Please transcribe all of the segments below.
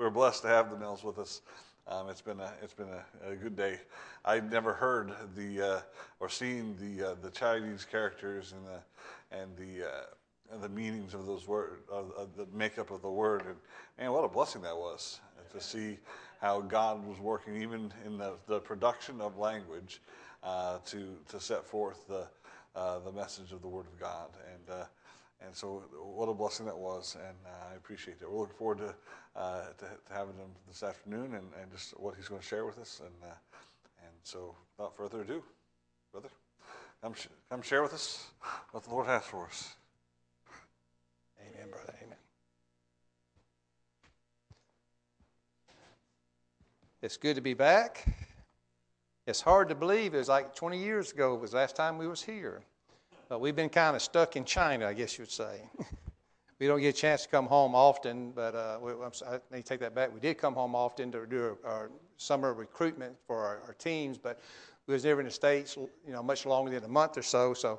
we're blessed to have the Mills with us. Um, it's been a it's been a, a, good day. I'd never heard the uh, or seen the uh, the Chinese characters and the and the uh, and the meanings of those words, of the makeup of the word, and man, what a blessing that was to see how God was working even in the, the production of language uh, to to set forth the uh, the message of the Word of God and. And so, what a blessing that was, and uh, I appreciate it. We're looking forward to, uh, to, to, having him this afternoon and, and just what he's going to share with us. And, uh, and so, without further ado, brother, come, sh- come share with us what the Lord has for us. Amen, brother. Amen. It's good to be back. It's hard to believe. It was like 20 years ago was the last time we was here. But we've been kind of stuck in China, I guess you'd say. we don't get a chance to come home often, but uh, we, I need to take that back. We did come home often to do our, our summer recruitment for our, our, teams, but we was never in the States, you know, much longer than a month or so. So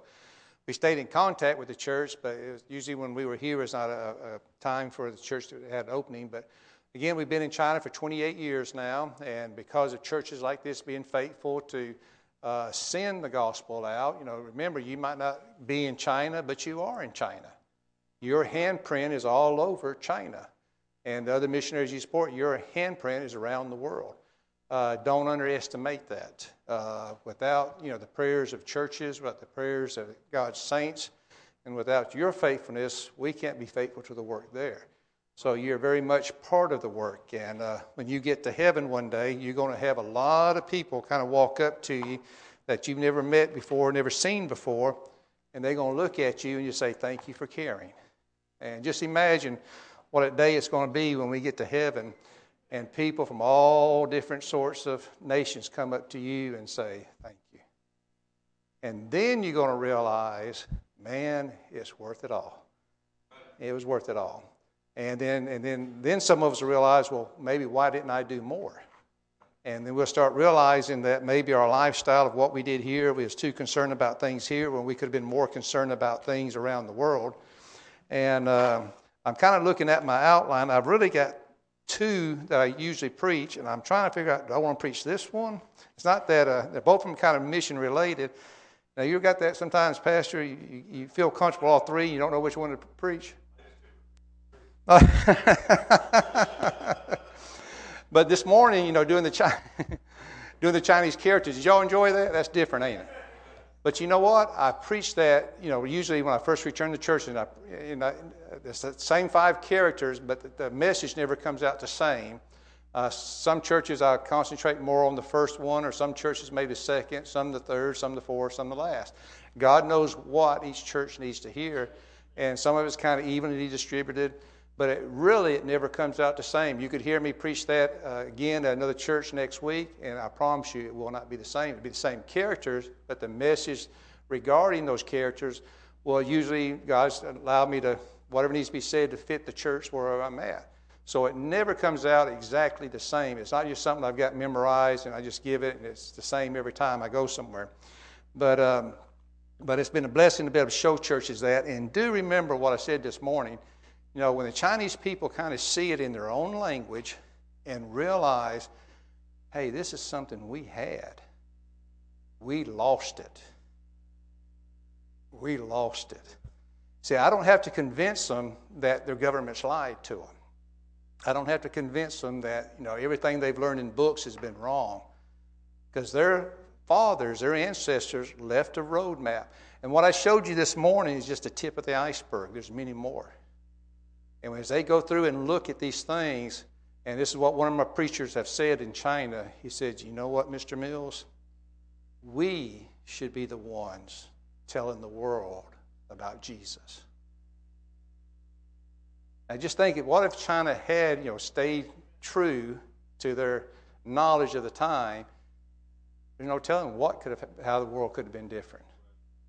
we stayed in contact with the church, but usually when we were here, it was not a, a time for the church to have an opening. But again, we've been in China for 28 years now, and because of churches like this being faithful to uh, send the gospel out. You know, remember, you might not be in China, but you are in China. Your handprint is all over China. And the other missionaries you support, your handprint is around the world. Uh, don't underestimate that. Uh, without you know the prayers of churches, without the prayers of God's saints, and without your faithfulness, we can't be faithful to the work there. So you're very much part of the work. And uh, when you get to heaven one day, you're going to have a lot of people kind of walk up to you that you've never met before, never seen before, and they're going to look at you and you say, Thank you for caring. And just imagine what a day it's going to be when we get to heaven and people from all different sorts of nations come up to you and say, Thank you. And then you're going to realize, man, it's worth it all. It was worth it all. And then, and then, then some of us realize, well, maybe why didn't I do more? And then we'll start realizing that maybe our lifestyle of what we did here we was too concerned about things here when we could have been more concerned about things around the world. And uh, I'm kind of looking at my outline. I've really got two that I usually preach, and I'm trying to figure out do I want to preach this one? It's not that uh, they're both them kind of mission related. Now, you've got that sometimes, Pastor, you, you feel comfortable all three, you don't know which one to preach. but this morning, you know, doing the, Chi- doing the Chinese characters, did y'all enjoy that? That's different, ain't it? But you know what? I preach that, you know, usually when I first return to church, and I, you know, it's the same five characters, but the, message never comes out the same. Uh, some churches I concentrate more on the first one, or some churches maybe the second, some the third, some the fourth, some the last. God knows what each church needs to hear, and some of it's kind of evenly distributed but it really it never comes out the same. You could hear me preach that uh, again at another church next week, and I promise you it will not be the same. It'll be the same characters, but the message regarding those characters will usually God's allowed me to whatever needs to be said to fit the church where I'm at. So it never comes out exactly the same. It's not just something I've got memorized and I just give it and it's the same every time I go somewhere. But um, but it's been a blessing to be able to show churches that. And do remember what I said this morning you know, when the Chinese people kind of see it in their own language and realize, hey, this is something we had, we lost it. We lost it. See, I don't have to convince them that their government's lied to them. I don't have to convince them that you know everything they've learned in books has been wrong, because their fathers, their ancestors, left a roadmap. And what I showed you this morning is just a tip of the iceberg. There's many more. And as they go through and look at these things, and this is what one of my preachers have said in China, he said, You know what, Mr. Mills? We should be the ones telling the world about Jesus. Now just think, what if China had, you know, stayed true to their knowledge of the time? There's no telling what could have, how the world could have been different.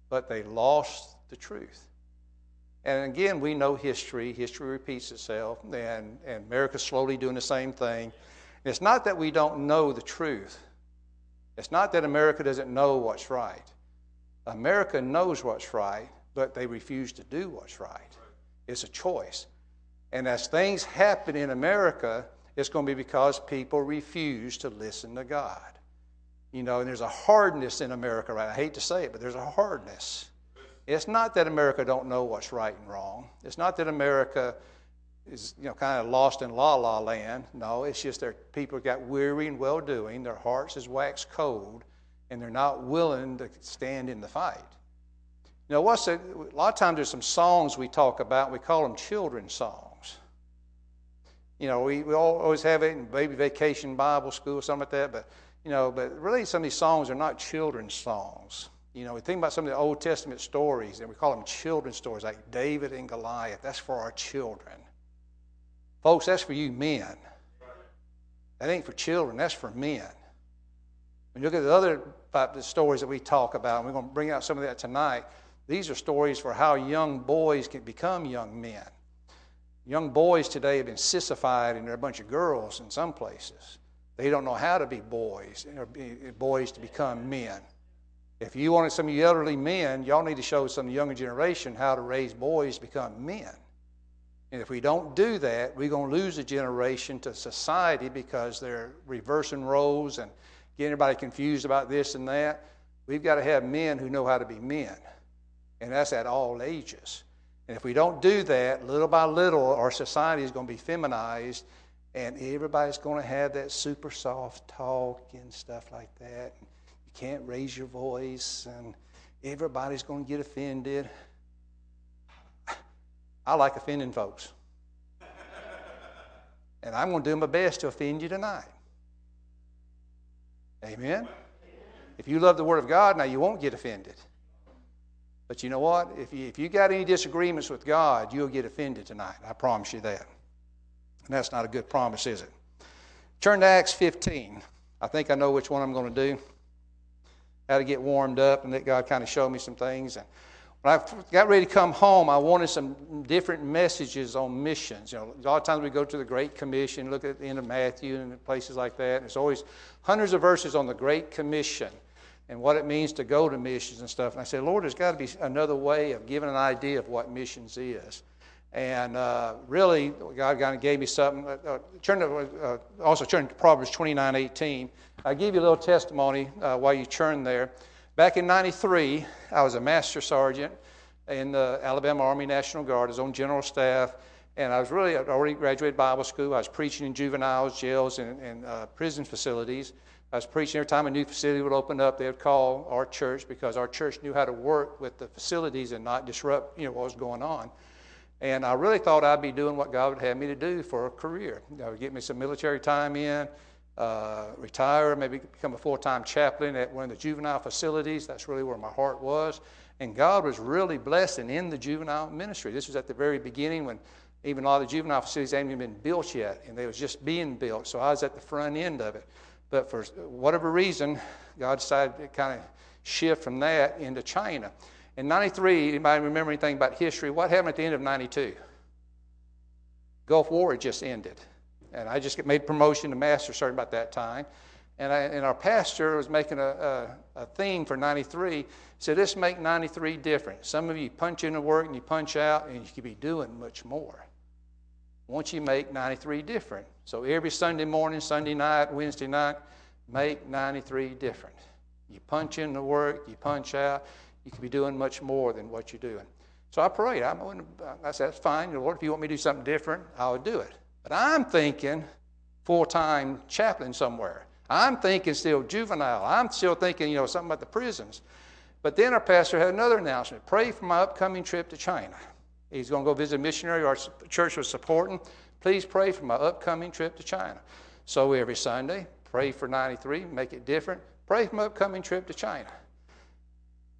But they lost the truth. And again, we know history. History repeats itself, and, and America's slowly doing the same thing. It's not that we don't know the truth. It's not that America doesn't know what's right. America knows what's right, but they refuse to do what's right. It's a choice. And as things happen in America, it's going to be because people refuse to listen to God. You know, and there's a hardness in America right I hate to say it, but there's a hardness. It's not that America don't know what's right and wrong. It's not that America is you know kind of lost in la la land. No, it's just that people got weary and well doing. Their hearts is waxed cold, and they're not willing to stand in the fight. You know, what's a, a lot of times there's some songs we talk about. We call them children's songs. You know, we, we always have it in baby vacation Bible school, something like that. But you know, but really some of these songs are not children's songs. You know, we think about some of the Old Testament stories, and we call them children's stories, like David and Goliath. That's for our children. Folks, that's for you men. That ain't for children, that's for men. When you look at the other the stories that we talk about, and we're going to bring out some of that tonight, these are stories for how young boys can become young men. Young boys today have been sissified, and they're a bunch of girls in some places. They don't know how to be boys, or be boys to become men. If you want some of you elderly men, y'all need to show some younger generation how to raise boys to become men. And if we don't do that, we're going to lose a generation to society because they're reversing roles and getting everybody confused about this and that. We've got to have men who know how to be men, and that's at all ages. And if we don't do that, little by little, our society is going to be feminized, and everybody's going to have that super soft talk and stuff like that. You can't raise your voice, and everybody's going to get offended. I like offending folks. and I'm going to do my best to offend you tonight. Amen? If you love the Word of God, now you won't get offended. But you know what? If you, if you got any disagreements with God, you'll get offended tonight. I promise you that. And that's not a good promise, is it? Turn to Acts 15. I think I know which one I'm going to do. How to get warmed up and let God kind of show me some things. And when I got ready to come home, I wanted some different messages on missions. You know, a lot of times we go to the Great Commission, look at the end of Matthew and places like that. And there's always hundreds of verses on the Great Commission and what it means to go to missions and stuff. And I said, Lord, there's got to be another way of giving an idea of what missions is. And uh, really, God kind of gave me something. Uh, uh turn to, uh, also turn to Proverbs 29 18. I'll give you a little testimony uh, while you turn there. Back in 93, I was a master sergeant in the Alabama Army National Guard. I was on general staff, and I was really, I'd already graduated Bible school. I was preaching in juveniles, jails, and, and uh, prison facilities. I was preaching every time a new facility would open up, they would call our church because our church knew how to work with the facilities and not disrupt you know, what was going on. And I really thought I'd be doing what God would have me to do for a career. You know, get me some military time in, uh, retire, maybe become a full time chaplain at one of the juvenile facilities. That's really where my heart was. And God was really blessing in the juvenile ministry. This was at the very beginning when even a lot of the juvenile facilities hadn't even been built yet, and they was just being built. So I was at the front end of it. But for whatever reason, God decided to kind of shift from that into China. In 93, anybody remember anything about history? What happened at the end of 92? Gulf War had just ended. And I just made promotion to master sergeant about that time. And, I, and our pastor was making a, a, a theme for 93. said, let's make 93 different. Some of you punch into work and you punch out, and you could be doing much more. Once you make 93 different. So every Sunday morning, Sunday night, Wednesday night, make 93 different. You punch in the work, you punch out, you could be doing much more than what you're doing. So I prayed. I, uh, I said, that's fine. Lord, if you want me to do something different, I'll do it. But I'm thinking full time chaplain somewhere. I'm thinking still juvenile. I'm still thinking, you know, something about the prisons. But then our pastor had another announcement pray for my upcoming trip to China. He's going to go visit a missionary our church was supporting. Please pray for my upcoming trip to China. So every Sunday, pray for 93, make it different. Pray for my upcoming trip to China.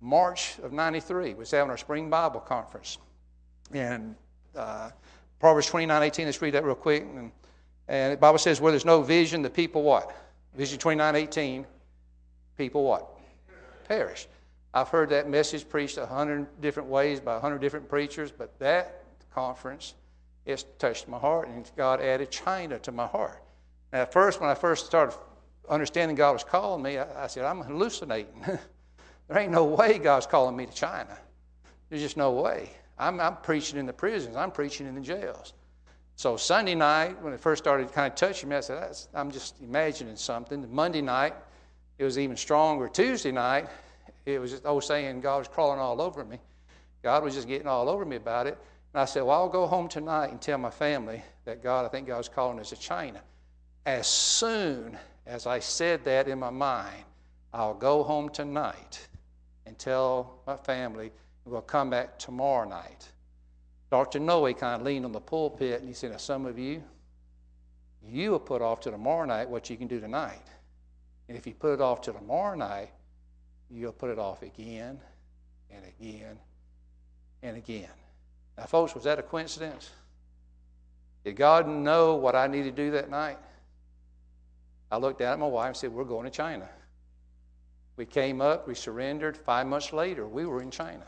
March of 93 was having our spring Bible conference. And uh, Proverbs 29 18, let's read that real quick. And, and the Bible says, where there's no vision, the people what? Vision 29 18, people what? Perish. I've heard that message preached a hundred different ways by a hundred different preachers, but that conference has touched my heart, and God added China to my heart. Now, at first, when I first started understanding God was calling me, I, I said, I'm hallucinating. there ain't no way God's calling me to China. There's just no way. I'm, I'm preaching in the prisons, I'm preaching in the jails. So Sunday night, when it first started kind of touching me, I said, I'm just imagining something. Monday night, it was even stronger. Tuesday night, it was just, old saying, God was crawling all over me. God was just getting all over me about it. And I said, Well, I'll go home tonight and tell my family that God, I think God's calling us to China. As soon as I said that in my mind, I'll go home tonight and tell my family we'll come back tomorrow night. Dr. Noe kind of leaned on the pulpit and he said, Now, some of you, you will put off to tomorrow night what you can do tonight. And if you put it off to tomorrow night, you'll put it off again and again and again. Now, folks, was that a coincidence? Did God know what I needed to do that night? I looked down at my wife and said, We're going to China. We came up, we surrendered. Five months later, we were in China.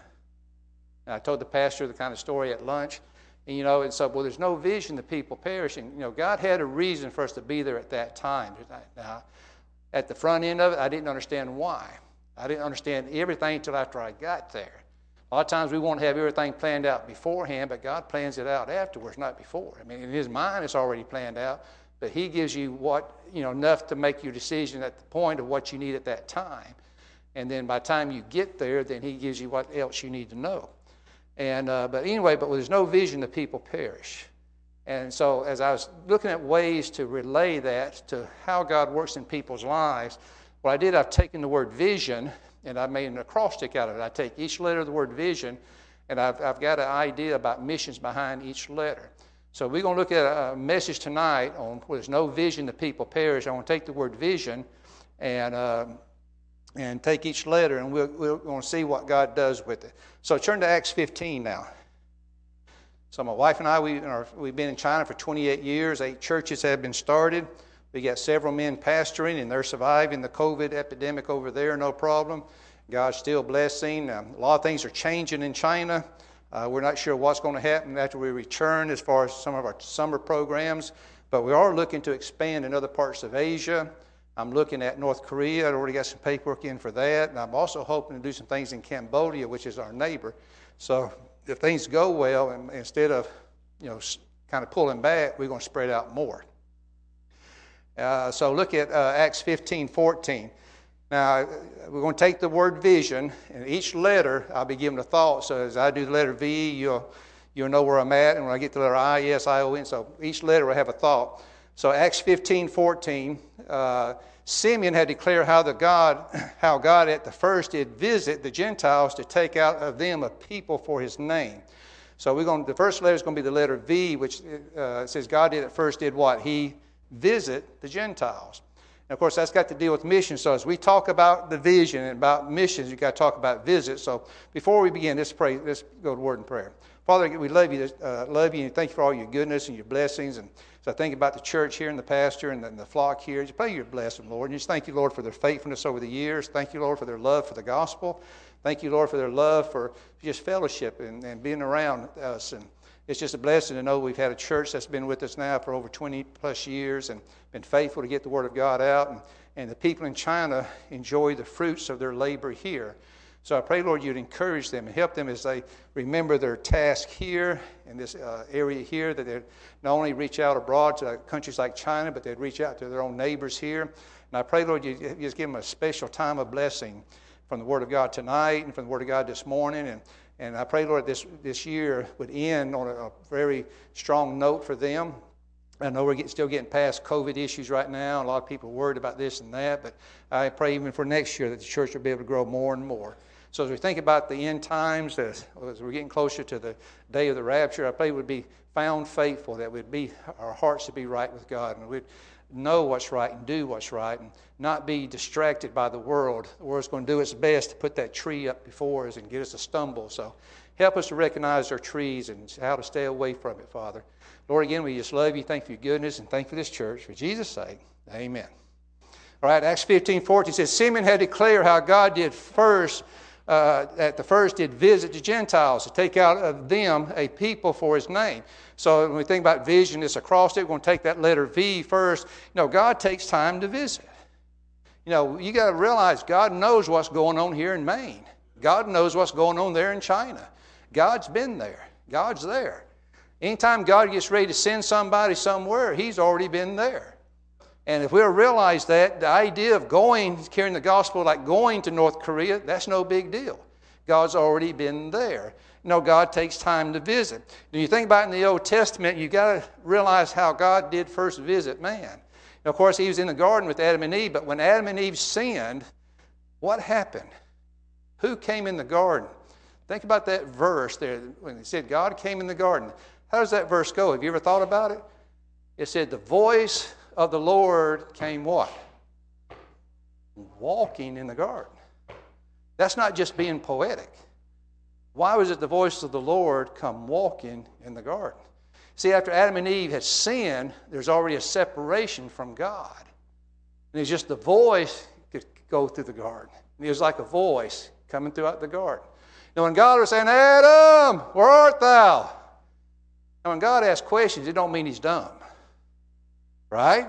And I told the pastor the kind of story at lunch. And, you know, and so, well, there's no vision, the people perishing. You know, God had a reason for us to be there at that time. Now, at the front end of it, I didn't understand why. I didn't understand everything until after I got there. A lot of times we won't have everything planned out beforehand, but God plans it out afterwards, not before. I mean, in His mind, it's already planned out, but He gives you what, you know, enough to make your decision at the point of what you need at that time. And then by the time you get there, then He gives you what else you need to know. And, uh, but anyway, but there's no vision, the people perish. And so, as I was looking at ways to relay that to how God works in people's lives, what I did, I've taken the word vision and I made an acrostic out of it. I take each letter of the word vision, and I've, I've got an idea about missions behind each letter. So we're going to look at a message tonight on where there's no vision, the people perish. I want to take the word vision and, uh, and take each letter, and we're, we're going to see what God does with it. So turn to Acts 15 now. So my wife and I, we are, we've been in China for 28 years. Eight churches have been started. We got several men pastoring, and they're surviving the COVID epidemic over there, no problem. God's still blessing. Um, a lot of things are changing in China. Uh, we're not sure what's going to happen after we return as far as some of our summer programs, but we are looking to expand in other parts of Asia. I'm looking at North Korea. I already got some paperwork in for that. And I'm also hoping to do some things in Cambodia, which is our neighbor. So if things go well, and instead of you know kind of pulling back, we're going to spread out more. Uh, so look at uh, Acts 15 14. Now, we're going to take the word vision, and each letter I'll be giving a thought. So as I do the letter V, you'll, you'll know where I'm at. And when I get to the letter I, S, I, O, N. So each letter will have a thought. So Acts 15 14. Uh, Simeon had declared how, the God, how God at the first did visit the Gentiles to take out of them a people for his name. So we're going. The first letter is going to be the letter V, which uh, says God did at first did what he visit the Gentiles. And of course, that's got to deal with missions. So as we talk about the vision and about missions, you've got to talk about visits. So before we begin, let's pray. Let's go to word and prayer. Father, we love you, uh, love you, and thank you for all your goodness and your blessings. And so I think about the church here and the pastor and the, and the flock here. Just pray your blessing, Lord. And just thank you, Lord, for their faithfulness over the years. Thank you, Lord, for their love for the gospel. Thank you, Lord, for their love for just fellowship and, and being around us. And it's just a blessing to know we've had a church that's been with us now for over 20 plus years and been faithful to get the Word of God out. And, and the people in China enjoy the fruits of their labor here. So I pray, Lord, you'd encourage them and help them as they remember their task here in this uh, area here, that they'd not only reach out abroad to countries like China, but they'd reach out to their own neighbors here. And I pray, Lord, you just give them a special time of blessing from the Word of God tonight and from the Word of God this morning. And and I pray, Lord, this, this year would end on a, a very strong note for them. I know we're get, still getting past COVID issues right now. A lot of people are worried about this and that, but I pray even for next year that the church will be able to grow more and more. So as we think about the end times, as, as we're getting closer to the day of the rapture, I pray we'd be found faithful, that we'd be our hearts to be right with God, and we'd know what's right and do what's right and not be distracted by the world. The world's going to do its best to put that tree up before us and get us to stumble. So help us to recognize our trees and how to stay away from it, Father. Lord, again, we just love you. Thank you for your goodness and thank you for this church. For Jesus' sake, amen. All right, Acts 15 14 says, Simeon had declared how God did first uh, at the first did visit the Gentiles to take out of them a people for his name. So when we think about vision, it's acrostic. We're going to take that letter V first. You know, God takes time to visit. You know, you got to realize God knows what's going on here in Maine. God knows what's going on there in China. God's been there. God's there. Anytime God gets ready to send somebody somewhere, He's already been there. And if we'll realize that, the idea of going, carrying the gospel like going to North Korea, that's no big deal. God's already been there. You know, God takes time to visit. When you think about it in the Old Testament, You've got to realize how God did first visit man. Of course, he was in the garden with Adam and Eve, but when Adam and Eve sinned, what happened? Who came in the garden? Think about that verse there when he said God came in the garden. How does that verse go? Have you ever thought about it? It said, The voice of the Lord came what? Walking in the garden. That's not just being poetic. Why was it the voice of the Lord come walking in the garden? See, after Adam and Eve had sinned, there's already a separation from God. And it's just the voice could go through the garden. And it was like a voice coming throughout the garden. Now, when God was saying, Adam, where art thou? And when God asks questions, it don't mean he's dumb. Right?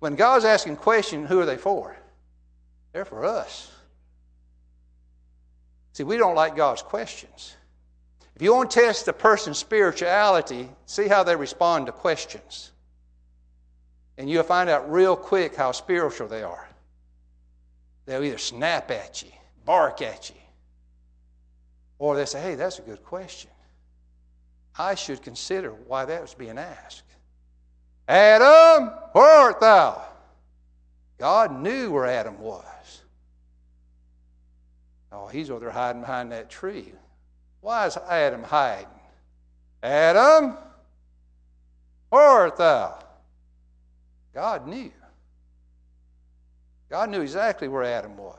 When God's asking questions, who are they for? They're for us. See, we don't like God's questions. If you want to test a person's spirituality, see how they respond to questions. And you'll find out real quick how spiritual they are. They'll either snap at you, bark at you, or they say, hey, that's a good question. I should consider why that was being asked. Adam, where art thou? God knew where Adam was. Oh, he's over there hiding behind that tree. Why is Adam hiding? Adam, where art thou? God knew. God knew exactly where Adam was.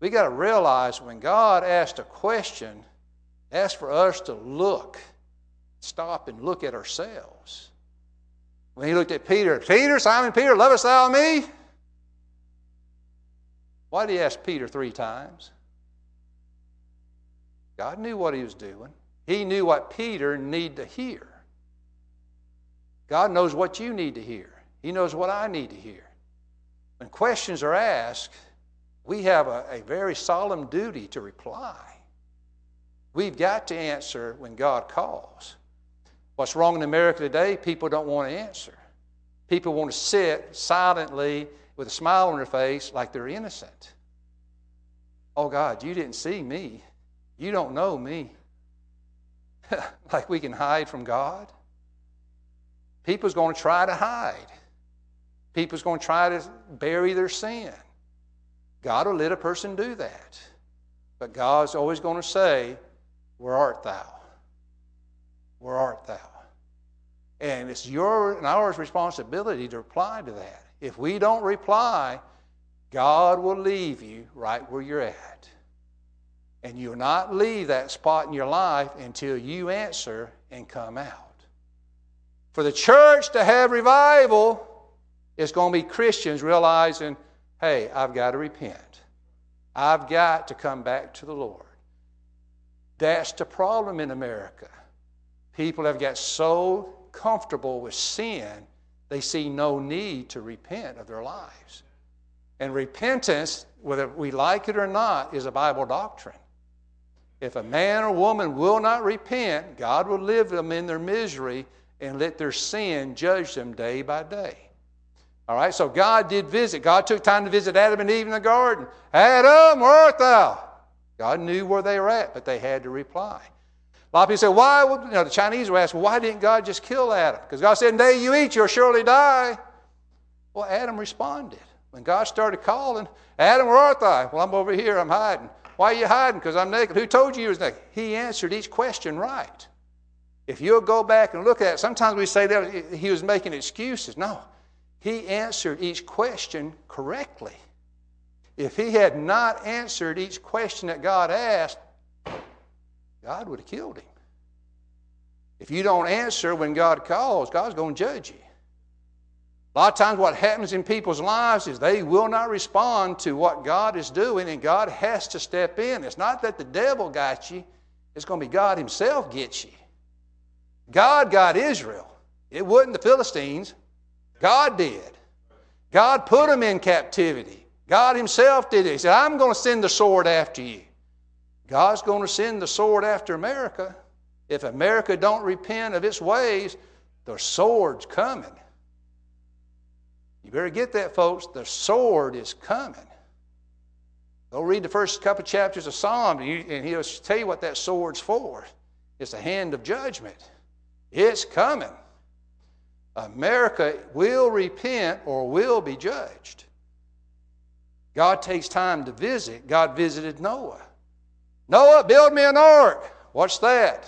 We got to realize when God asked a question, asked for us to look, stop and look at ourselves. When he looked at Peter, Peter, Simon Peter, lovest thou me? Why did he ask Peter three times? God knew what he was doing. He knew what Peter needed to hear. God knows what you need to hear. He knows what I need to hear. When questions are asked, we have a, a very solemn duty to reply. We've got to answer when God calls. What's wrong in America today? People don't want to answer. People want to sit silently with a smile on their face like they're innocent. Oh, God, you didn't see me. You don't know me. like we can hide from God. People's going to try to hide. People's going to try to bury their sin. God will let a person do that. But God's always going to say, Where art thou? Where art thou? And it's your and our responsibility to reply to that. If we don't reply, God will leave you right where you're at. And you'll not leave that spot in your life until you answer and come out. For the church to have revival, it's going to be Christians realizing, hey, I've got to repent. I've got to come back to the Lord. That's the problem in America. People have got so comfortable with sin, they see no need to repent of their lives. And repentance, whether we like it or not, is a Bible doctrine. If a man or woman will not repent, God will live them in their misery and let their sin judge them day by day. All right, so God did visit. God took time to visit Adam and Eve in the garden. Adam, where art thou? God knew where they were at, but they had to reply. A lot of people say, why, you know, the Chinese were asked, why didn't God just kill Adam? Because God said, the day you eat, you'll surely die. Well, Adam responded. When God started calling, Adam, where art thou? Well, I'm over here, I'm hiding. Why are you hiding? Because I'm naked. Who told you you was naked? He answered each question right. If you'll go back and look at it, sometimes we say that he was making excuses. No, he answered each question correctly. If he had not answered each question that God asked, God would have killed him. If you don't answer when God calls, God's going to judge you. A lot of times, what happens in people's lives is they will not respond to what God is doing, and God has to step in. It's not that the devil got you, it's going to be God Himself gets you. God got Israel, it wasn't the Philistines. God did. God put them in captivity. God Himself did it. He said, I'm going to send the sword after you. God's going to send the sword after America If America don't repent of its ways, the sword's coming. You better get that, folks. The sword is coming. Go read the first couple chapters of Psalm, and he'll tell you what that sword's for. It's the hand of judgment. It's coming. America will repent or will be judged. God takes time to visit. God visited Noah. Noah, build me an ark. What's that?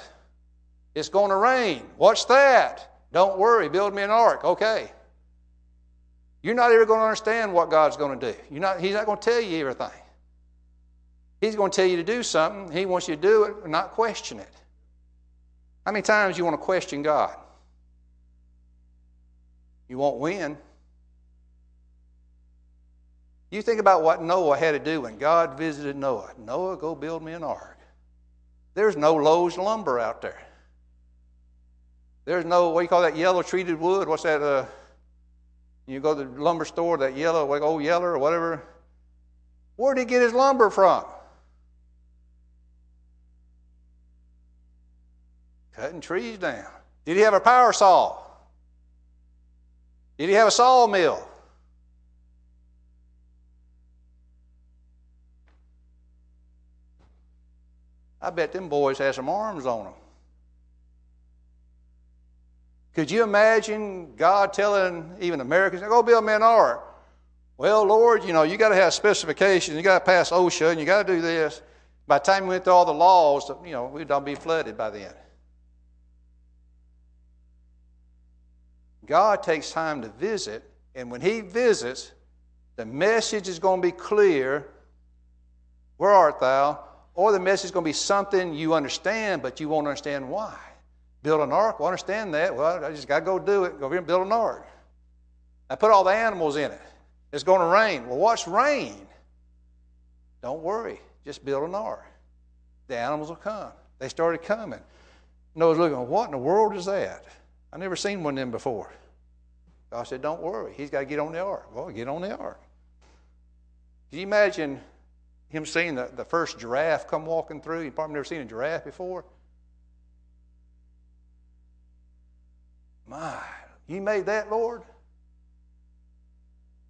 It's going to rain. What's that? Don't worry, build me an ark. Okay. You're not ever going to understand what God's going to do. You're not, he's not going to tell you everything. He's going to tell you to do something. He wants you to do it, and not question it. How many times you want to question God? You won't win. You think about what Noah had to do when God visited Noah. Noah, go build me an ark. There's no Lowe's lumber out there. There's no, what do you call that yellow treated wood? What's that? Uh, you go to the lumber store, that yellow, like old yeller or whatever. Where did he get his lumber from? Cutting trees down. Did he have a power saw? Did he have a sawmill? I bet them boys had some arms on them. Could you imagine God telling even Americans, go build me an ark? Well, Lord, you know, you got to have specifications. You got to pass OSHA, and you got to do this. By the time we went through all the laws, you know, we'd all be flooded by then. God takes time to visit, and when He visits, the message is going to be clear. Where art thou? Or the message is going to be something you understand, but you won't understand why. Build an ark? Well, understand that. Well, I just got to go do it. Go here and build an ark. I put all the animals in it. It's going to rain. Well, what's rain? Don't worry. Just build an ark. The animals will come. They started coming. Noah's looking, what in the world is that? I never seen one of them before. God said, Don't worry. He's got to get on the ark. Well, get on the ark. Can you imagine him seeing the, the first giraffe come walking through? You've probably never seen a giraffe before. My, you made that, Lord?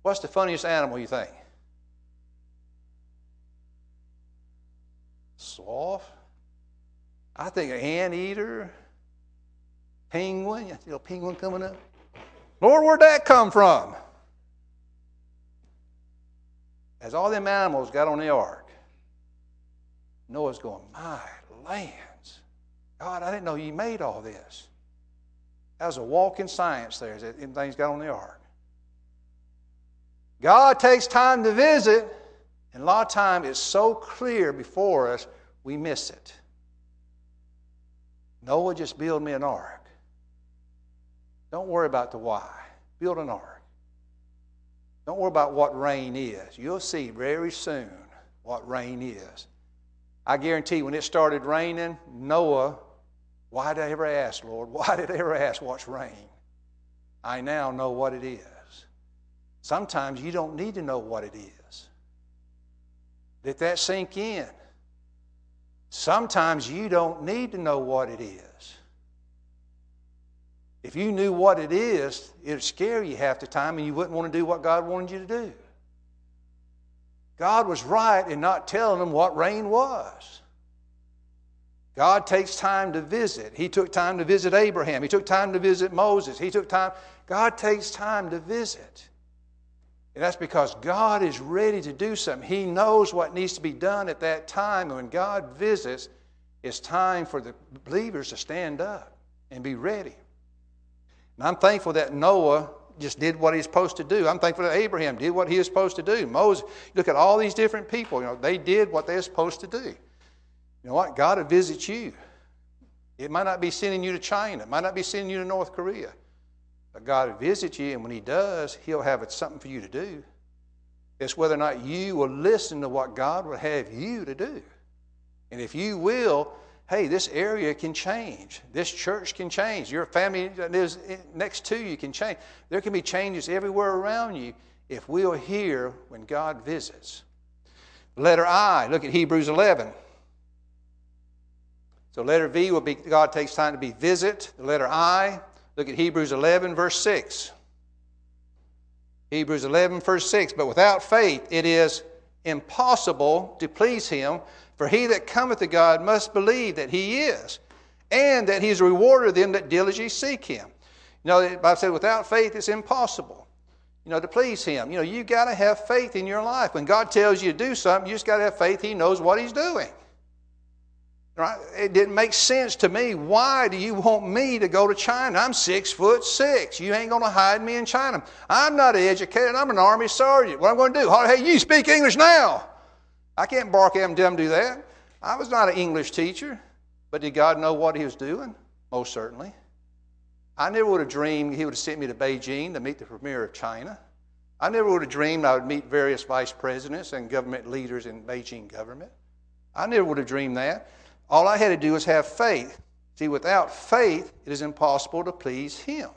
What's the funniest animal you think? Sloth? I think an anteater. Penguin. You see a penguin coming up? Lord, where'd that come from? As all them animals got on the ark, Noah's going, My lands. God, I didn't know you made all this. That was a walk in science there as things got on the ark. God takes time to visit, and a lot of time it's so clear before us, we miss it. Noah just build me an ark. Don't worry about the why. Build an ark. Don't worry about what rain is. You'll see very soon what rain is. I guarantee when it started raining, Noah, why did I ever ask, Lord? Why did I ever ask what's rain? I now know what it is. Sometimes you don't need to know what it is. Let that sink in. Sometimes you don't need to know what it is. If you knew what it is, it would scare you half the time and you wouldn't want to do what God wanted you to do. God was right in not telling them what rain was. God takes time to visit. He took time to visit Abraham. He took time to visit Moses. He took time. God takes time to visit. And that's because God is ready to do something. He knows what needs to be done at that time. And when God visits, it's time for the believers to stand up and be ready. And I'm thankful that Noah just did what he's supposed to do. I'm thankful that Abraham did what he was supposed to do. Moses, look at all these different people. You know, they did what they're supposed to do. You know what? God will visit you. It might not be sending you to China. It might not be sending you to North Korea. But God will visit you, and when He does, He'll have something for you to do. It's whether or not you will listen to what God will have you to do. And if you will, hey, this area can change. This church can change. Your family that lives next to you can change. There can be changes everywhere around you if we are here when God visits. Letter I, look at Hebrews 11. So letter V will be God takes time to be visit. The letter I, look at Hebrews 11, verse 6. Hebrews 11, verse 6. But without faith it is impossible to please him, for he that cometh to God must believe that he is, and that he is a rewarder of them that diligently seek him. You know, the Bible said, without faith it's impossible, you know, to please him. You know, you got to have faith in your life. When God tells you to do something, you just got to have faith he knows what he's doing. Right? It didn't make sense to me. Why do you want me to go to China? I'm six foot six. You ain't going to hide me in China. I'm not educated. I'm an army sergeant. What am I going to do? Hey, you speak English now. I can't bark at tell do that. I was not an English teacher, but did God know what he was doing? Most certainly. I never would have dreamed he would have sent me to Beijing to meet the premier of China. I never would have dreamed I would meet various vice presidents and government leaders in Beijing government. I never would have dreamed that. All I had to do was have faith. See, without faith, it is impossible to please Him.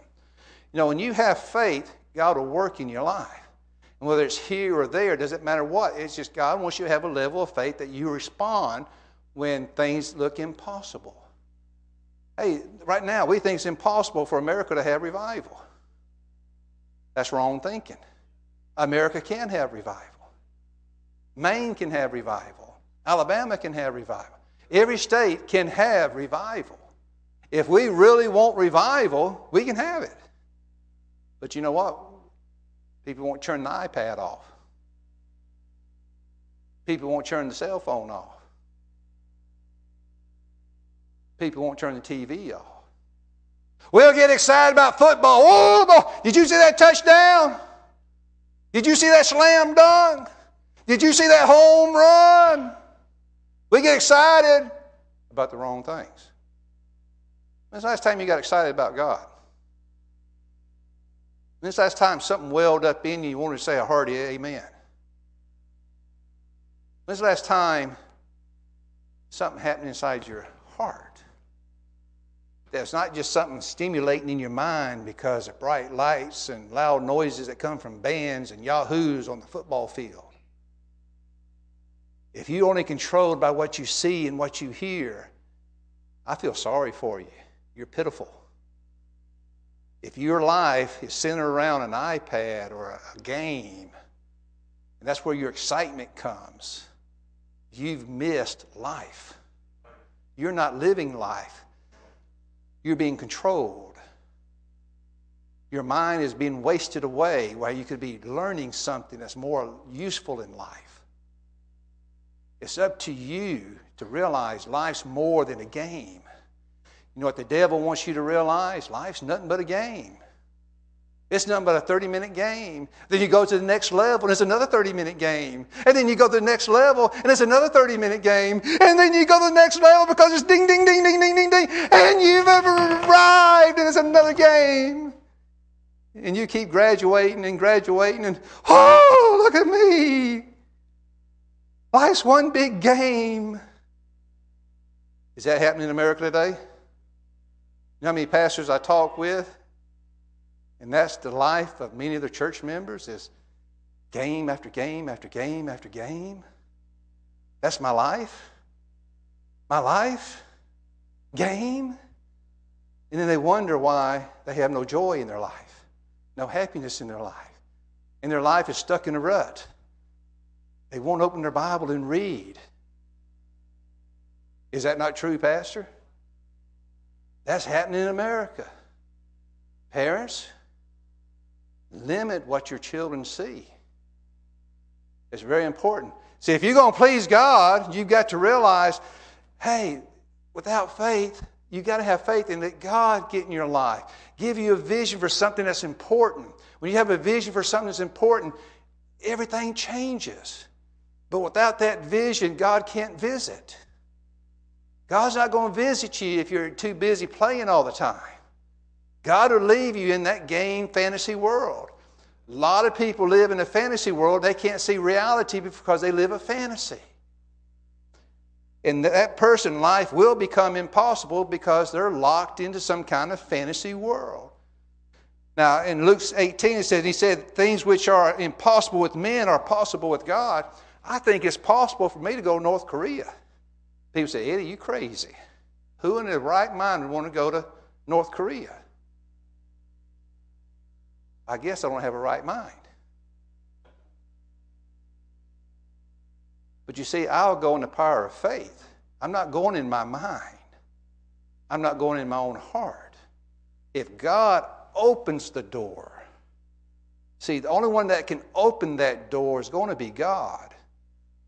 You know, when you have faith, God will work in your life. And whether it's here or there, doesn't matter what. It's just God wants you to have a level of faith that you respond when things look impossible. Hey, right now, we think it's impossible for America to have revival. That's wrong thinking. America can have revival. Maine can have revival. Alabama can have revival. Every state can have revival. If we really want revival, we can have it. But you know what? People won't turn the iPad off. People won't turn the cell phone off. People won't turn the TV off. We'll get excited about football. Oh, boy. did you see that touchdown? Did you see that slam dunk? Did you see that home run? We get excited about the wrong things. When's the last time you got excited about God? The last time something welled up in you, you wanted to say a hearty amen? When's the last time something happened inside your heart? That's not just something stimulating in your mind because of bright lights and loud noises that come from bands and yahoos on the football field. If you're only controlled by what you see and what you hear, I feel sorry for you. You're pitiful. If your life is centered around an iPad or a game, and that's where your excitement comes, you've missed life. You're not living life. You're being controlled. Your mind is being wasted away while you could be learning something that's more useful in life. It's up to you to realize life's more than a game. You know what the devil wants you to realize? Life's nothing but a game. It's nothing but a 30 minute game. Then you go to the next level and it's another 30 minute game. And then you go to the next level and it's another 30 minute game. And then you go to the next level because it's ding, ding, ding, ding, ding, ding, ding. And you've arrived and it's another game. And you keep graduating and graduating and, oh, look at me. Life's one big game. Is that happening in America today? You know how many pastors I talk with? And that's the life of many of the church members is game after game after game after game. That's my life. My life. Game. And then they wonder why they have no joy in their life, no happiness in their life. And their life is stuck in a rut. They won't open their Bible and read. Is that not true, Pastor? That's happening in America. Parents, limit what your children see. It's very important. See, if you're going to please God, you've got to realize hey, without faith, you've got to have faith in that God get in your life, give you a vision for something that's important. When you have a vision for something that's important, everything changes. But without that vision, God can't visit. God's not going to visit you if you're too busy playing all the time. God will leave you in that game fantasy world. A lot of people live in a fantasy world. They can't see reality because they live a fantasy. And that person, life will become impossible because they're locked into some kind of fantasy world. Now, in Luke 18, it says, He said, Things which are impossible with men are possible with God. I think it's possible for me to go to North Korea. People say, Eddie, you crazy. Who in their right mind would want to go to North Korea? I guess I don't have a right mind. But you see, I'll go in the power of faith. I'm not going in my mind, I'm not going in my own heart. If God opens the door, see, the only one that can open that door is going to be God.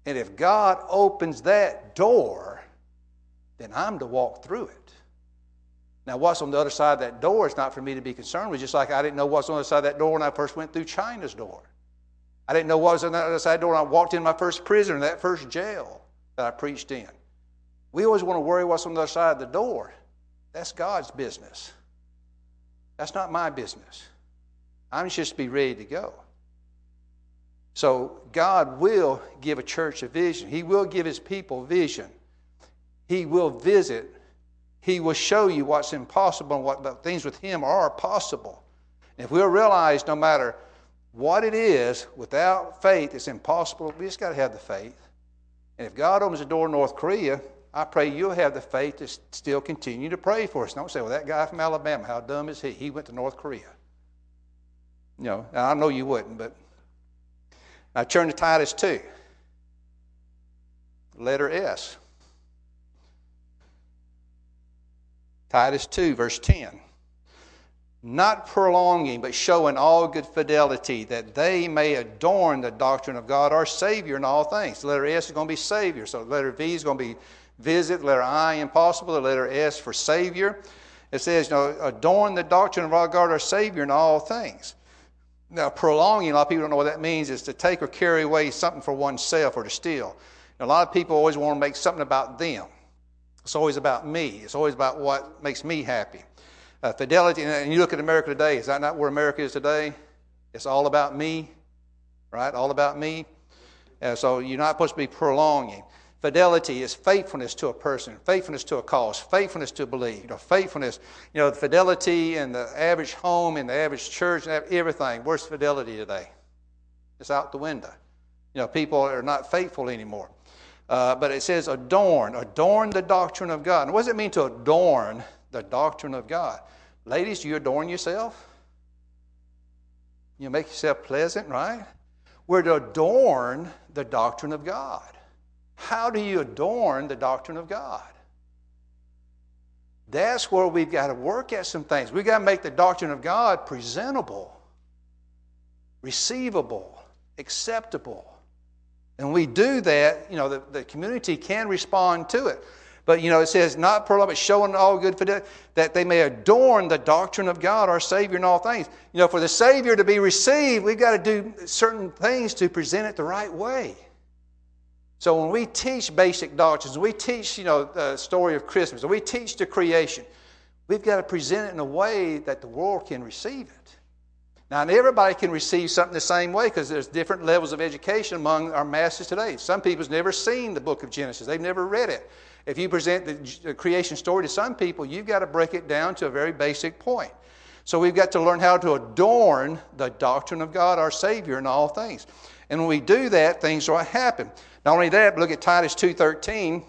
And if God opens that door, then I'm to walk through it. Now, what's on the other side of that door is not for me to be concerned with, just like I didn't know what's on the other side of that door when I first went through China's door. I didn't know what was on the other side of the door when I walked in my first prison, that first jail that I preached in. We always want to worry what's on the other side of the door. That's God's business. That's not my business. I'm just to be ready to go. So God will give a church a vision. He will give his people vision. He will visit. He will show you what's impossible and what things with him are possible. And if we'll realize no matter what it is, without faith, it's impossible. We just got to have the faith. And if God opens the door in North Korea, I pray you'll have the faith to still continue to pray for us. Don't say, well, that guy from Alabama, how dumb is he? He went to North Korea. You know, I know you wouldn't, but I turn to Titus 2, letter S. Titus 2, verse 10 not purloining, but showing all good fidelity, that they may adorn the doctrine of God, our Savior in all things. The letter S is going to be Savior. So the letter V is going to be visit. The letter I, impossible. The letter S for Savior. It says, you know, adorn the doctrine of our God, our Savior in all things. Now, purloining, a lot of people don't know what that means, is to take or carry away something for oneself or to steal. a lot of people always want to make something about them. It's always about me. It's always about what makes me happy. Uh, fidelity, and you look at America today, is that not where America is today? It's all about me, right? All about me. Uh, so you're not supposed to be purloining. Fidelity is faithfulness to a person, faithfulness to a cause, faithfulness to believe. You know, faithfulness, you know, the fidelity in the average home, in the average church, everything. Where's fidelity today? It's out the window. You know, people are not faithful anymore. Uh, but it says adorn, adorn the doctrine of God. And what does it mean to adorn the doctrine of God. Ladies, do you adorn yourself? You make yourself pleasant, right? We're to adorn the doctrine of God. How do you adorn the doctrine of God? That's where we've got to work at some things. We've got to make the doctrine of God presentable, receivable, acceptable. And we do that, you know, the, the community can respond to it. But you know, it says, not pearl, but showing all good fidelity, that they may adorn the doctrine of God, our Savior, in all things. You know, for the Savior to be received, we've got to do certain things to present it the right way. So when we teach basic doctrines, we teach, you know, the story of Christmas, we teach the creation, we've got to present it in a way that the world can receive it. Now, everybody can receive something the same way because there's different levels of education among our masses today. Some people's never seen the book of Genesis, they've never read it. If you present the creation story to some people, you've got to break it down to a very basic point. So we've got to learn how to adorn the doctrine of God, our Savior, in all things. And when we do that, things will happen. Not only that, but look at Titus 2.13.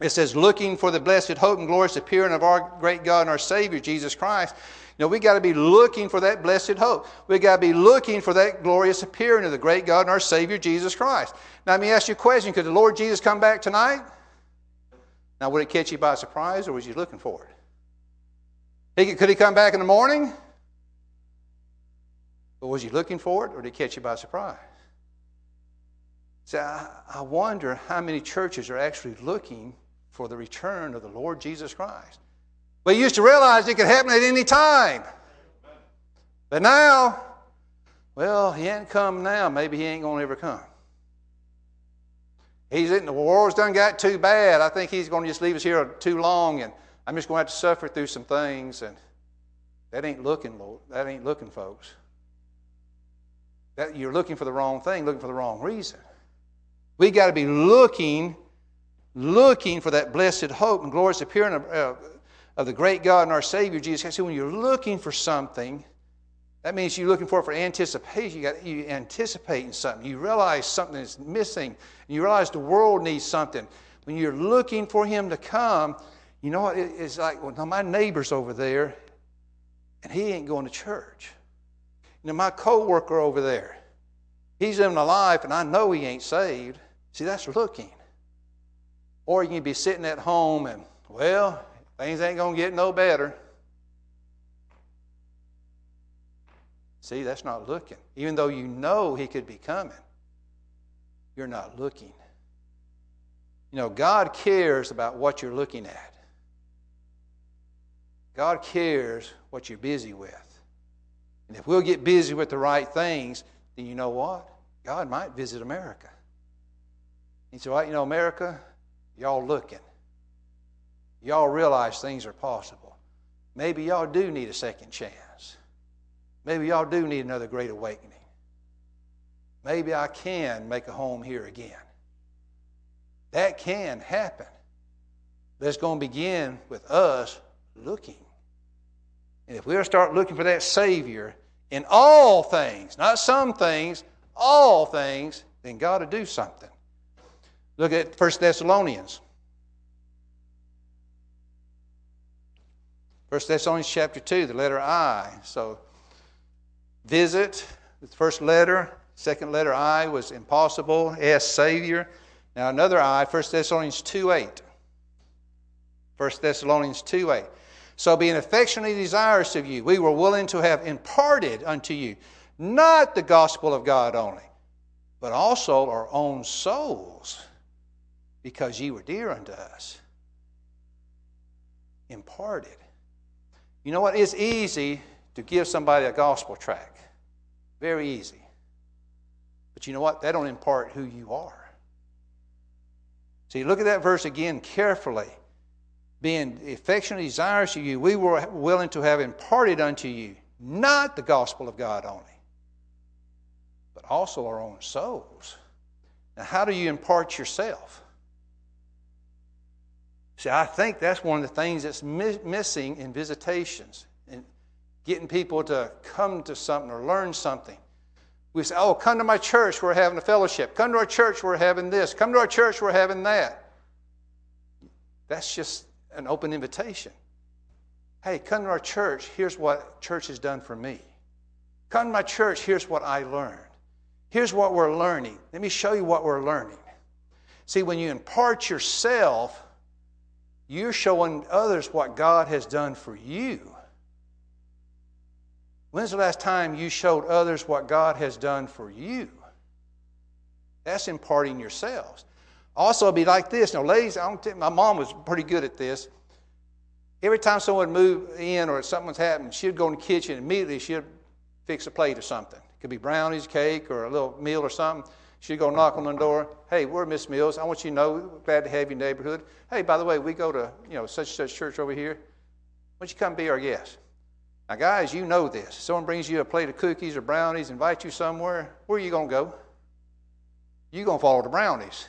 It says, looking for the blessed hope and glorious appearing of our great God and our Savior, Jesus Christ. We got to be looking for that blessed hope. We got to be looking for that glorious appearing of the great God and our Savior, Jesus Christ. Now, let me ask you a question. Could the Lord Jesus come back tonight? Now, would it catch you by surprise or was you looking for it? He, could he come back in the morning? But was you looking for it or did it catch you by surprise? See, I, I wonder how many churches are actually looking for the return of the Lord Jesus Christ. We used to realize it could happen at any time. But now, well, he ain't come now. Maybe he ain't going to ever come. He's in, the war's done got too bad. I think he's going to just leave us here too long, and I'm just going to have to suffer through some things. And that ain't looking, Lord. That ain't looking, folks. That you're looking for the wrong thing, looking for the wrong reason. We got to be looking, looking for that blessed hope and glorious appearing of, uh, of the great God and our Savior Jesus Christ. when you're looking for something, that means you're looking for it for anticipation. You got you anticipating something. You realize something is missing. You realize the world needs something. When you're looking for Him to come, You know what? It's like, well, now my neighbor's over there, and he ain't going to church. You know, my coworker over there, he's living a life, and I know he ain't saved. See, that's looking. Or you can be sitting at home and, well, things ain't going to get no better. See, that's not looking. Even though you know he could be coming, you're not looking. You know, God cares about what you're looking at. God cares what you're busy with. And if we'll get busy with the right things, then you know what? God might visit America. He said, Well, you know, America, y'all looking. Y'all realize things are possible. Maybe y'all do need a second chance. Maybe y'all do need another great awakening. Maybe I can make a home here again. That can happen. But it's going to begin with us looking. And if we'll start looking for that Savior in all things, not some things, all things, then God will do something. Look at 1 Thessalonians. 1 Thessalonians chapter 2, the letter I. So, visit, the first letter. Second letter I was impossible. S, Savior. Now, another I, 1 Thessalonians 2 8. 1 Thessalonians 2 8. So, being affectionately desirous of you, we were willing to have imparted unto you not the gospel of God only, but also our own souls, because ye were dear unto us. Imparted. You know what? It's easy to give somebody a gospel tract. Very easy. But you know what? That don't impart who you are. See, look at that verse again carefully. Being affectionately desirous of you, we were willing to have imparted unto you not the gospel of God only, but also our own souls. Now, how do you impart yourself? See, I think that's one of the things that's mi- missing in visitations and getting people to come to something or learn something. We say, oh, come to my church, we're having a fellowship. Come to our church, we're having this. Come to our church, we're having that. That's just an open invitation. Hey, come to our church, here's what church has done for me. Come to my church, here's what I learned. Here's what we're learning. Let me show you what we're learning. See, when you impart yourself, you're showing others what God has done for you. When's the last time you showed others what God has done for you? That's imparting yourselves. Also, be like this. Now, ladies, I don't think my mom was pretty good at this. Every time someone would move in or something's happened, she'd go in the kitchen and immediately she'd fix a plate or something. It could be brownies, cake, or a little meal or something. She'd go knock on the door. Hey, we're Miss Mills. I want you to know, we're glad to have you in the neighborhood. Hey, by the way, we go to you know such such church over here. Why don't you come be our guest? Now, guys, you know this. Someone brings you a plate of cookies or brownies, invite you somewhere, where are you to go? You're going to follow the brownies.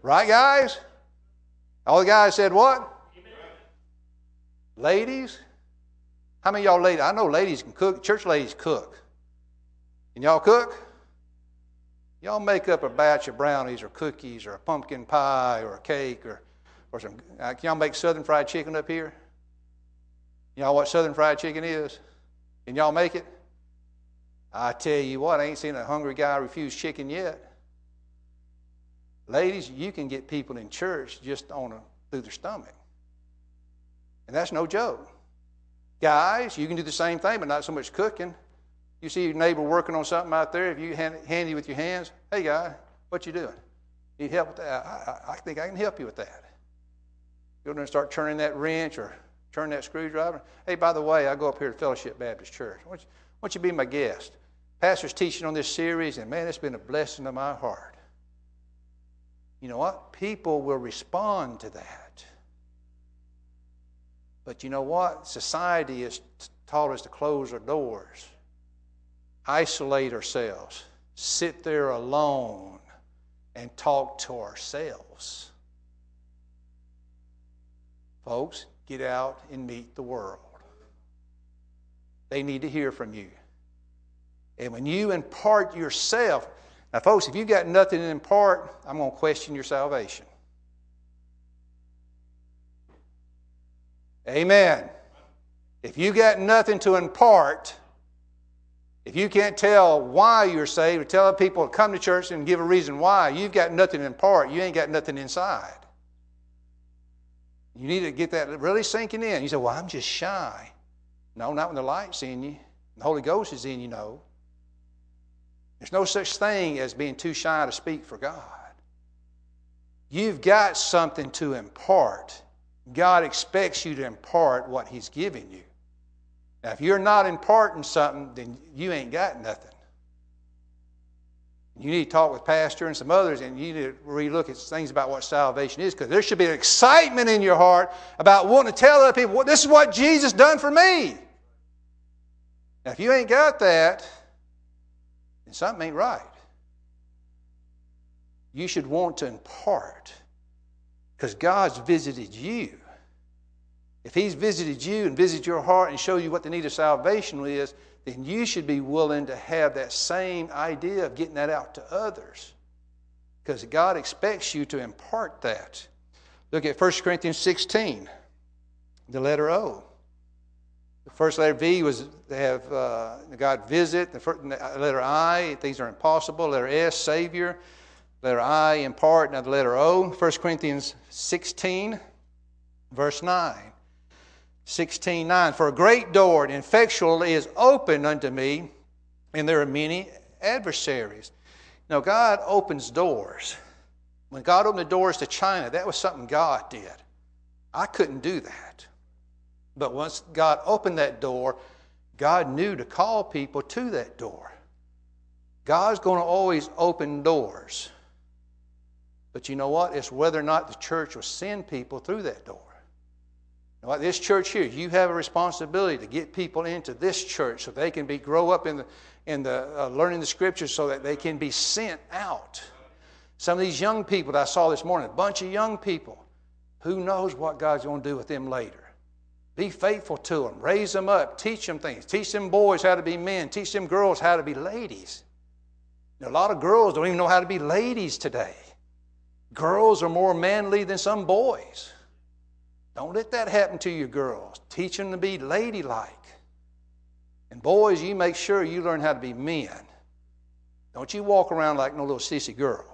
Right, guys? All the guys said what? Amen. Ladies? How many y'all ladies? I know ladies can cook. Church ladies cook. Can y'all cook? Y'all make up a batch of brownies or cookies or a pumpkin pie or a cake or, or some. Uh, can y'all make southern fried chicken up here? Y'all what southern fried chicken is? Can y'all make it? I tell you what, I ain't seen a hungry guy refuse chicken yet. Ladies, you can get people in church just on a, through their stomach. And that's no joke. Guys, you can do the same thing, but not so much cooking. You see your neighbor working on something out there, if you hand, handy with your hands, hey guy, what you doing? Need help with that? I, I, I think I can help you with that. Go there and start turning that wrench or turn that screwdriver. Hey, by the way, I go up here to Fellowship Baptist Church. Why don't you, why don't you be my guest? Pastor's teaching on this series, and man, it's been a blessing to my heart. You know what? People will respond to that. But you know what? Society has taught us to close our doors isolate ourselves, sit there alone, and talk to ourselves. Folks, get out and meet the world. They need to hear from you. And when you impart yourself, now, folks, if you've got nothing to impart, I'm going to question your salvation. Amen. If you got nothing to impart, if you can't tell why you're saved, tell people to come to church and give a reason why, you've got nothing to impart. You ain't got nothing inside. You need to get that really sinking in. You say, Well, I'm just shy. No, not when the light's in you. The Holy Ghost is in you, no. There's no such thing as being too shy to speak for God. You've got something to impart. God expects you to impart what He's given you. Now, if you're not imparting something, then you ain't got nothing. You need to talk with Pastor and some others, and you need to relook at things about what salvation is, because there should be an excitement in your heart about wanting to tell other people, this is what Jesus done for me. Now, if you ain't got that, then something ain't right. You should want to impart, because God's visited you. If He's visited you and visited your heart and showed you what the need of salvation is, then you should be willing to have that same idea of getting that out to others. Because God expects you to impart that. Look at 1 Corinthians 16, the letter O. The first letter V was to have uh, God visit. The first, letter I, things are impossible. Letter S, Savior. Letter I, impart. Now the letter O, 1 Corinthians 16, verse 9. 16 9 For a great door and effectual is open unto me, and there are many adversaries. Now, God opens doors. When God opened the doors to China, that was something God did. I couldn't do that. But once God opened that door, God knew to call people to that door. God's going to always open doors. But you know what? It's whether or not the church will send people through that door. Like this church here, you have a responsibility to get people into this church so they can be grow up in the in the uh, learning the scriptures so that they can be sent out. Some of these young people that I saw this morning, a bunch of young people, who knows what God's going to do with them later? Be faithful to them, raise them up, teach them things, teach them boys how to be men, teach them girls how to be ladies. a lot of girls don't even know how to be ladies today. Girls are more manly than some boys. Don't let that happen to your girls. Teach them to be ladylike. And boys, you make sure you learn how to be men. Don't you walk around like no little sissy girl.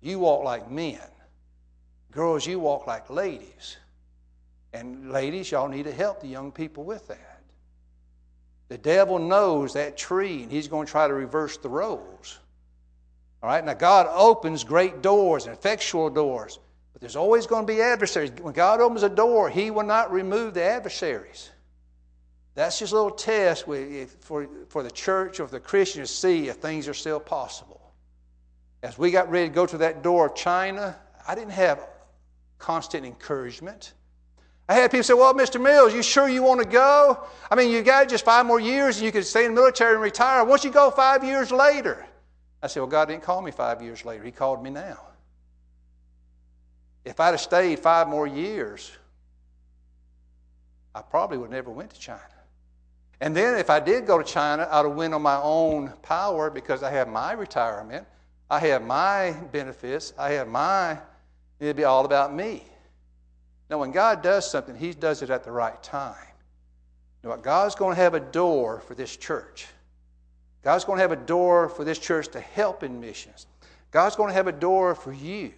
You walk like men. Girls, you walk like ladies. And ladies, y'all need to help the young people with that. The devil knows that tree, and he's going to try to reverse the roles. All right, now God opens great doors and effectual doors. There's always going to be adversaries. When God opens a door, He will not remove the adversaries. That's just a little test for, for the church or the Christian to see if things are still possible. As we got ready to go to that door of China, I didn't have constant encouragement. I had people say, Well, Mr. Mills, you sure you want to go? I mean, you got just five more years and you could stay in the military and retire. Once you go five years later? I said, Well, God didn't call me five years later. He called me now. If I'd have stayed five more years, I probably would never went to China. And then if I did go to China, I'd have went on my own power because I have my retirement, I have my benefits, I have my, it'd be all about me. Now, when God does something, He does it at the right time. Now, God's going to have a door for this church. God's going to have a door for this church to help in missions. God's going to have a door for you.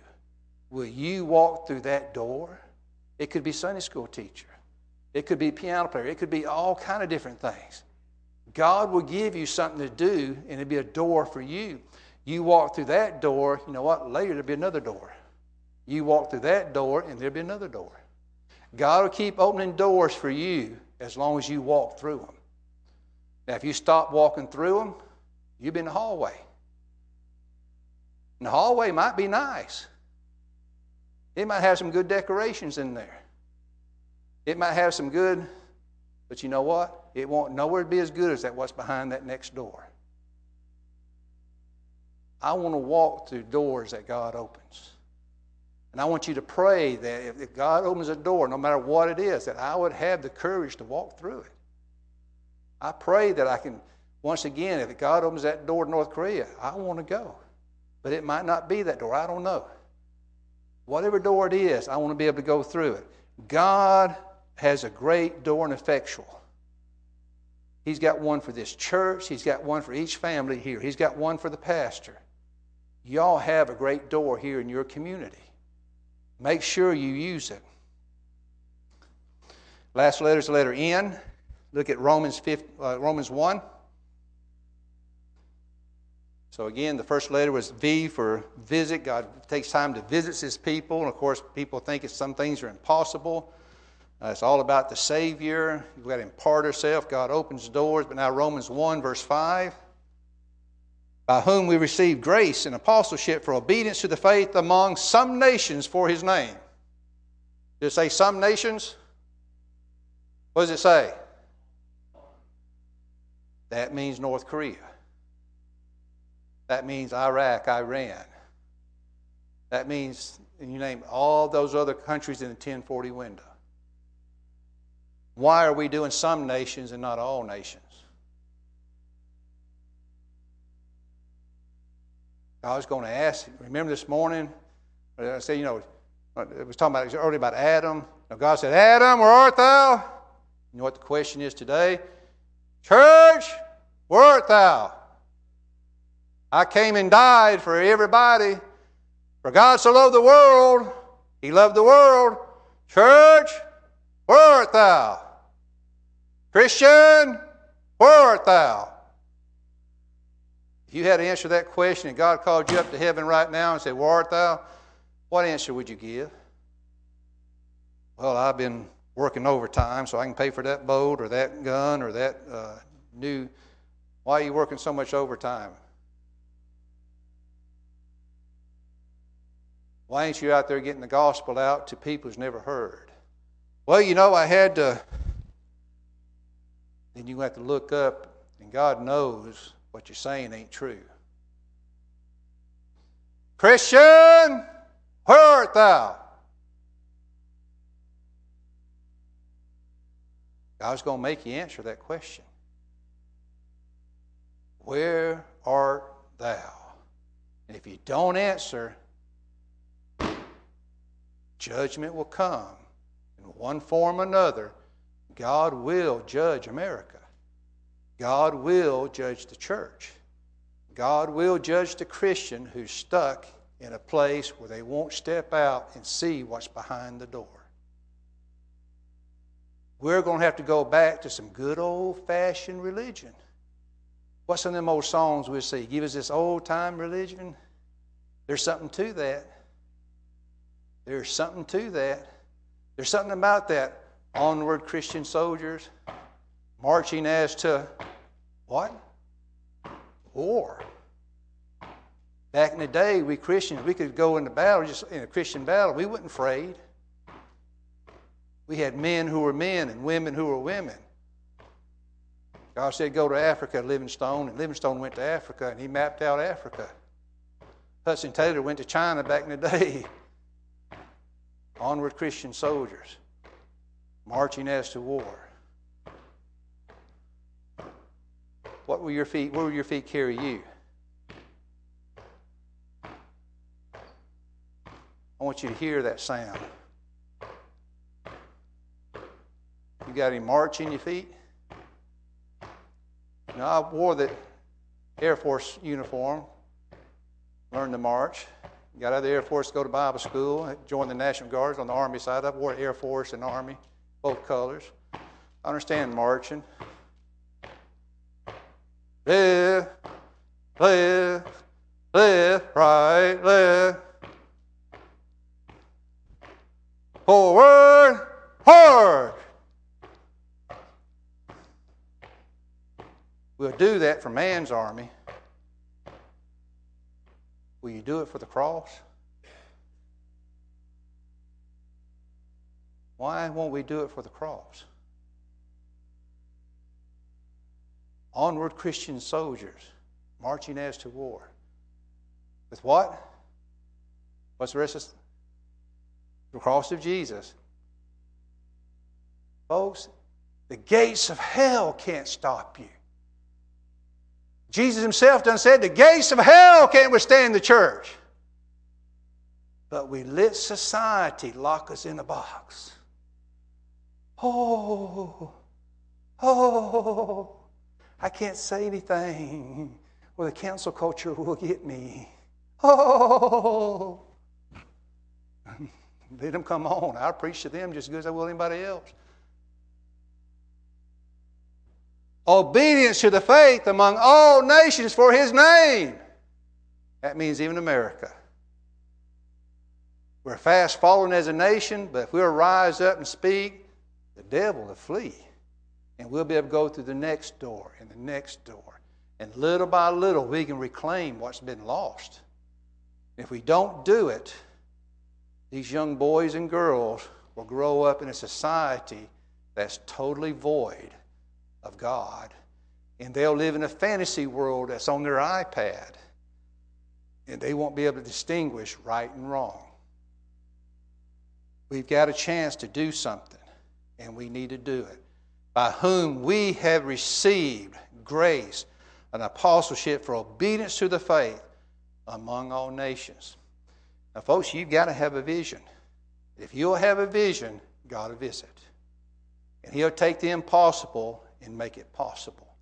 Will you walk through that door? It could be Sunday school teacher. It could be piano player. It could be all kind of different things. God will give you something to do, and it'll be a door for you. You walk through that door, you know what? Later there'll be another door. You walk through that door, and there'll be another door. God will keep opening doors for you as long as you walk through them. Now, if you stop walking through them, you'll be in the hallway. And the hallway might be nice. It might have some good decorations in there. It might have some good, but you know what? It won't nowhere be as good as that what's behind that next door. I want to walk through doors that God opens. And I want you to pray that if God opens a door, no matter what it is, that I would have the courage to walk through it. I pray that I can, once again, if God opens that door to North Korea, I want to go. But it might not be that door. I don't know. Whatever door it is, I want to be able to go through it. God has a great door and effectual. He's got one for this church. He's got one for each family here. He's got one for the pastor. Y'all have a great door here in your community. Make sure you use it. Last letter is the letter N. Look at Romans, 5, uh, Romans 1. So, again, the first letter was V for visit. God takes time to visit his people. And, of course, people think some things are impossible. Uh, it's all about the Savior. We've got to impart ourselves. God opens doors. But now, Romans 1, verse 5 by whom we receive grace and apostleship for obedience to the faith among some nations for his name. Did it say some nations? What does it say? That means North Korea. That means Iraq, Iran. That means, and you name all those other countries in the 1040 window. Why are we doing some nations and not all nations? I was going to ask, remember this morning? I said, you know, it was talking about earlier about Adam. Now God said, Adam, where art thou? You know what the question is today? Church, where art thou? I came and died for everybody. For God so loved the world, He loved the world. Church, where art thou? Christian, where art thou? If you had to answer that question and God called you up to heaven right now and said, Where art thou? What answer would you give? Well, I've been working overtime so I can pay for that boat or that gun or that uh, new. Why are you working so much overtime? Why ain't you out there getting the gospel out to people who's never heard? Well, you know, I had to. Then you have to look up, and God knows what you're saying ain't true. Christian, where art thou? God's going to make you answer that question. Where art thou? And if you don't answer, judgment will come. In one form or another, God will judge America. God will judge the church. God will judge the Christian who's stuck in a place where they won't step out and see what's behind the door. We're going to have to go back to some good old fashioned religion. What's of them old songs we see? Give us this old time religion. There's something to that. There's something to that. There's something about that. Onward, Christian soldiers marching as to what? War. Back in the day, we Christians, we could go into battle, just in a Christian battle, we weren't afraid. We had men who were men and women who were women. God said, Go to Africa, Livingstone, and Livingstone went to Africa and he mapped out Africa. Hudson Taylor went to China back in the day. Onward Christian soldiers marching as to war. What will your feet, where will your feet carry you? I want you to hear that sound. You got any march in your feet? Now, I wore the Air Force uniform, learned to march. Got out of the Air Force to go to Bible school, joined the National Guards on the Army side. I wore Air Force and Army, both colors. I understand marching. Left, left, left, right, left. Forward, forward. We'll do that for man's army. Will you do it for the cross? Why won't we do it for the cross? Onward Christian soldiers marching as to war. With what? What's the rest of the cross of Jesus? Folks, the gates of hell can't stop you. Jesus himself done said the gates of hell can't withstand the church. But we let society lock us in a box. Oh, oh, I can't say anything, or the cancel culture will get me. Oh, let them come on. I'll preach to them just as good as I will anybody else. Obedience to the faith among all nations for his name. That means even America. We're fast falling as a nation, but if we'll rise up and speak, the devil will flee. And we'll be able to go through the next door and the next door. And little by little, we can reclaim what's been lost. If we don't do it, these young boys and girls will grow up in a society that's totally void of God. And they'll live in a fantasy world that's on their iPad. And they won't be able to distinguish right and wrong. We've got a chance to do something, and we need to do it. By whom we have received grace, an apostleship for obedience to the faith among all nations. Now, folks, you've got to have a vision. If you'll have a vision, God will visit. And He'll take the impossible and make it possible.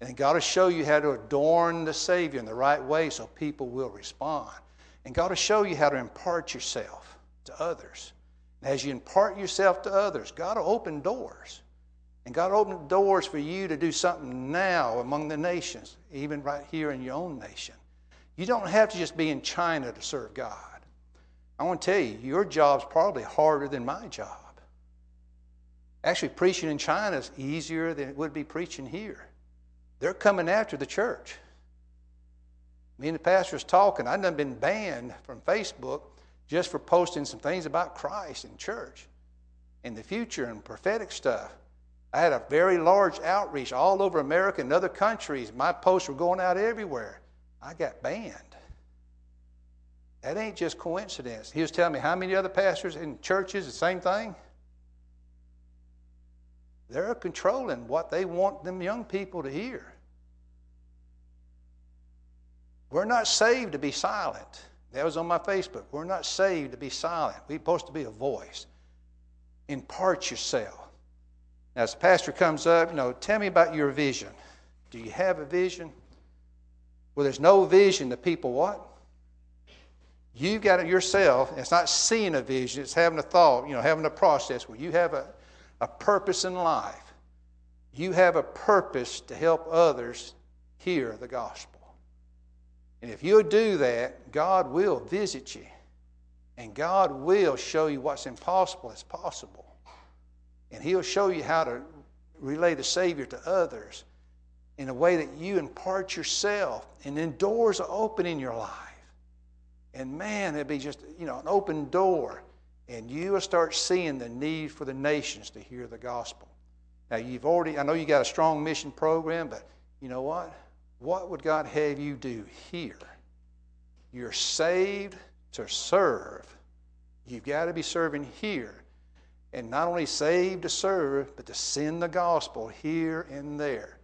And God will show you how to adorn the Savior in the right way so people will respond. And God will show you how to impart yourself to others. And as you impart yourself to others, God will open doors. And God will open doors for you to do something now among the nations, even right here in your own nation. You don't have to just be in China to serve God. I want to tell you, your job's probably harder than my job. Actually, preaching in China is easier than it would be preaching here. They're coming after the church. Me and the pastor's talking. I've been banned from Facebook just for posting some things about Christ and church and the future and prophetic stuff. I had a very large outreach all over America and other countries. My posts were going out everywhere. I got banned. That ain't just coincidence. He was telling me how many other pastors in churches, the same thing. They're controlling what they want them young people to hear. We're not saved to be silent. That was on my Facebook. We're not saved to be silent. We're supposed to be a voice. Impart yourself. Now, as the pastor comes up, you know, tell me about your vision. Do you have a vision? Well, there's no vision, the people what? You've got it yourself. It's not seeing a vision, it's having a thought, you know, having a process where you have a, a purpose in life. You have a purpose to help others hear the gospel. And if you'll do that, God will visit you. And God will show you what's impossible is possible. And He'll show you how to relay the Savior to others in a way that you impart yourself. And then doors are open in your life. And man, it'd be just, you know, an open door. And you will start seeing the need for the nations to hear the gospel. Now, you've already, I know you got a strong mission program, but you know what? What would God have you do here? You're saved to serve. You've got to be serving here. And not only saved to serve, but to send the gospel here and there.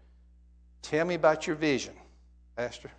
Tell me about your vision, Pastor.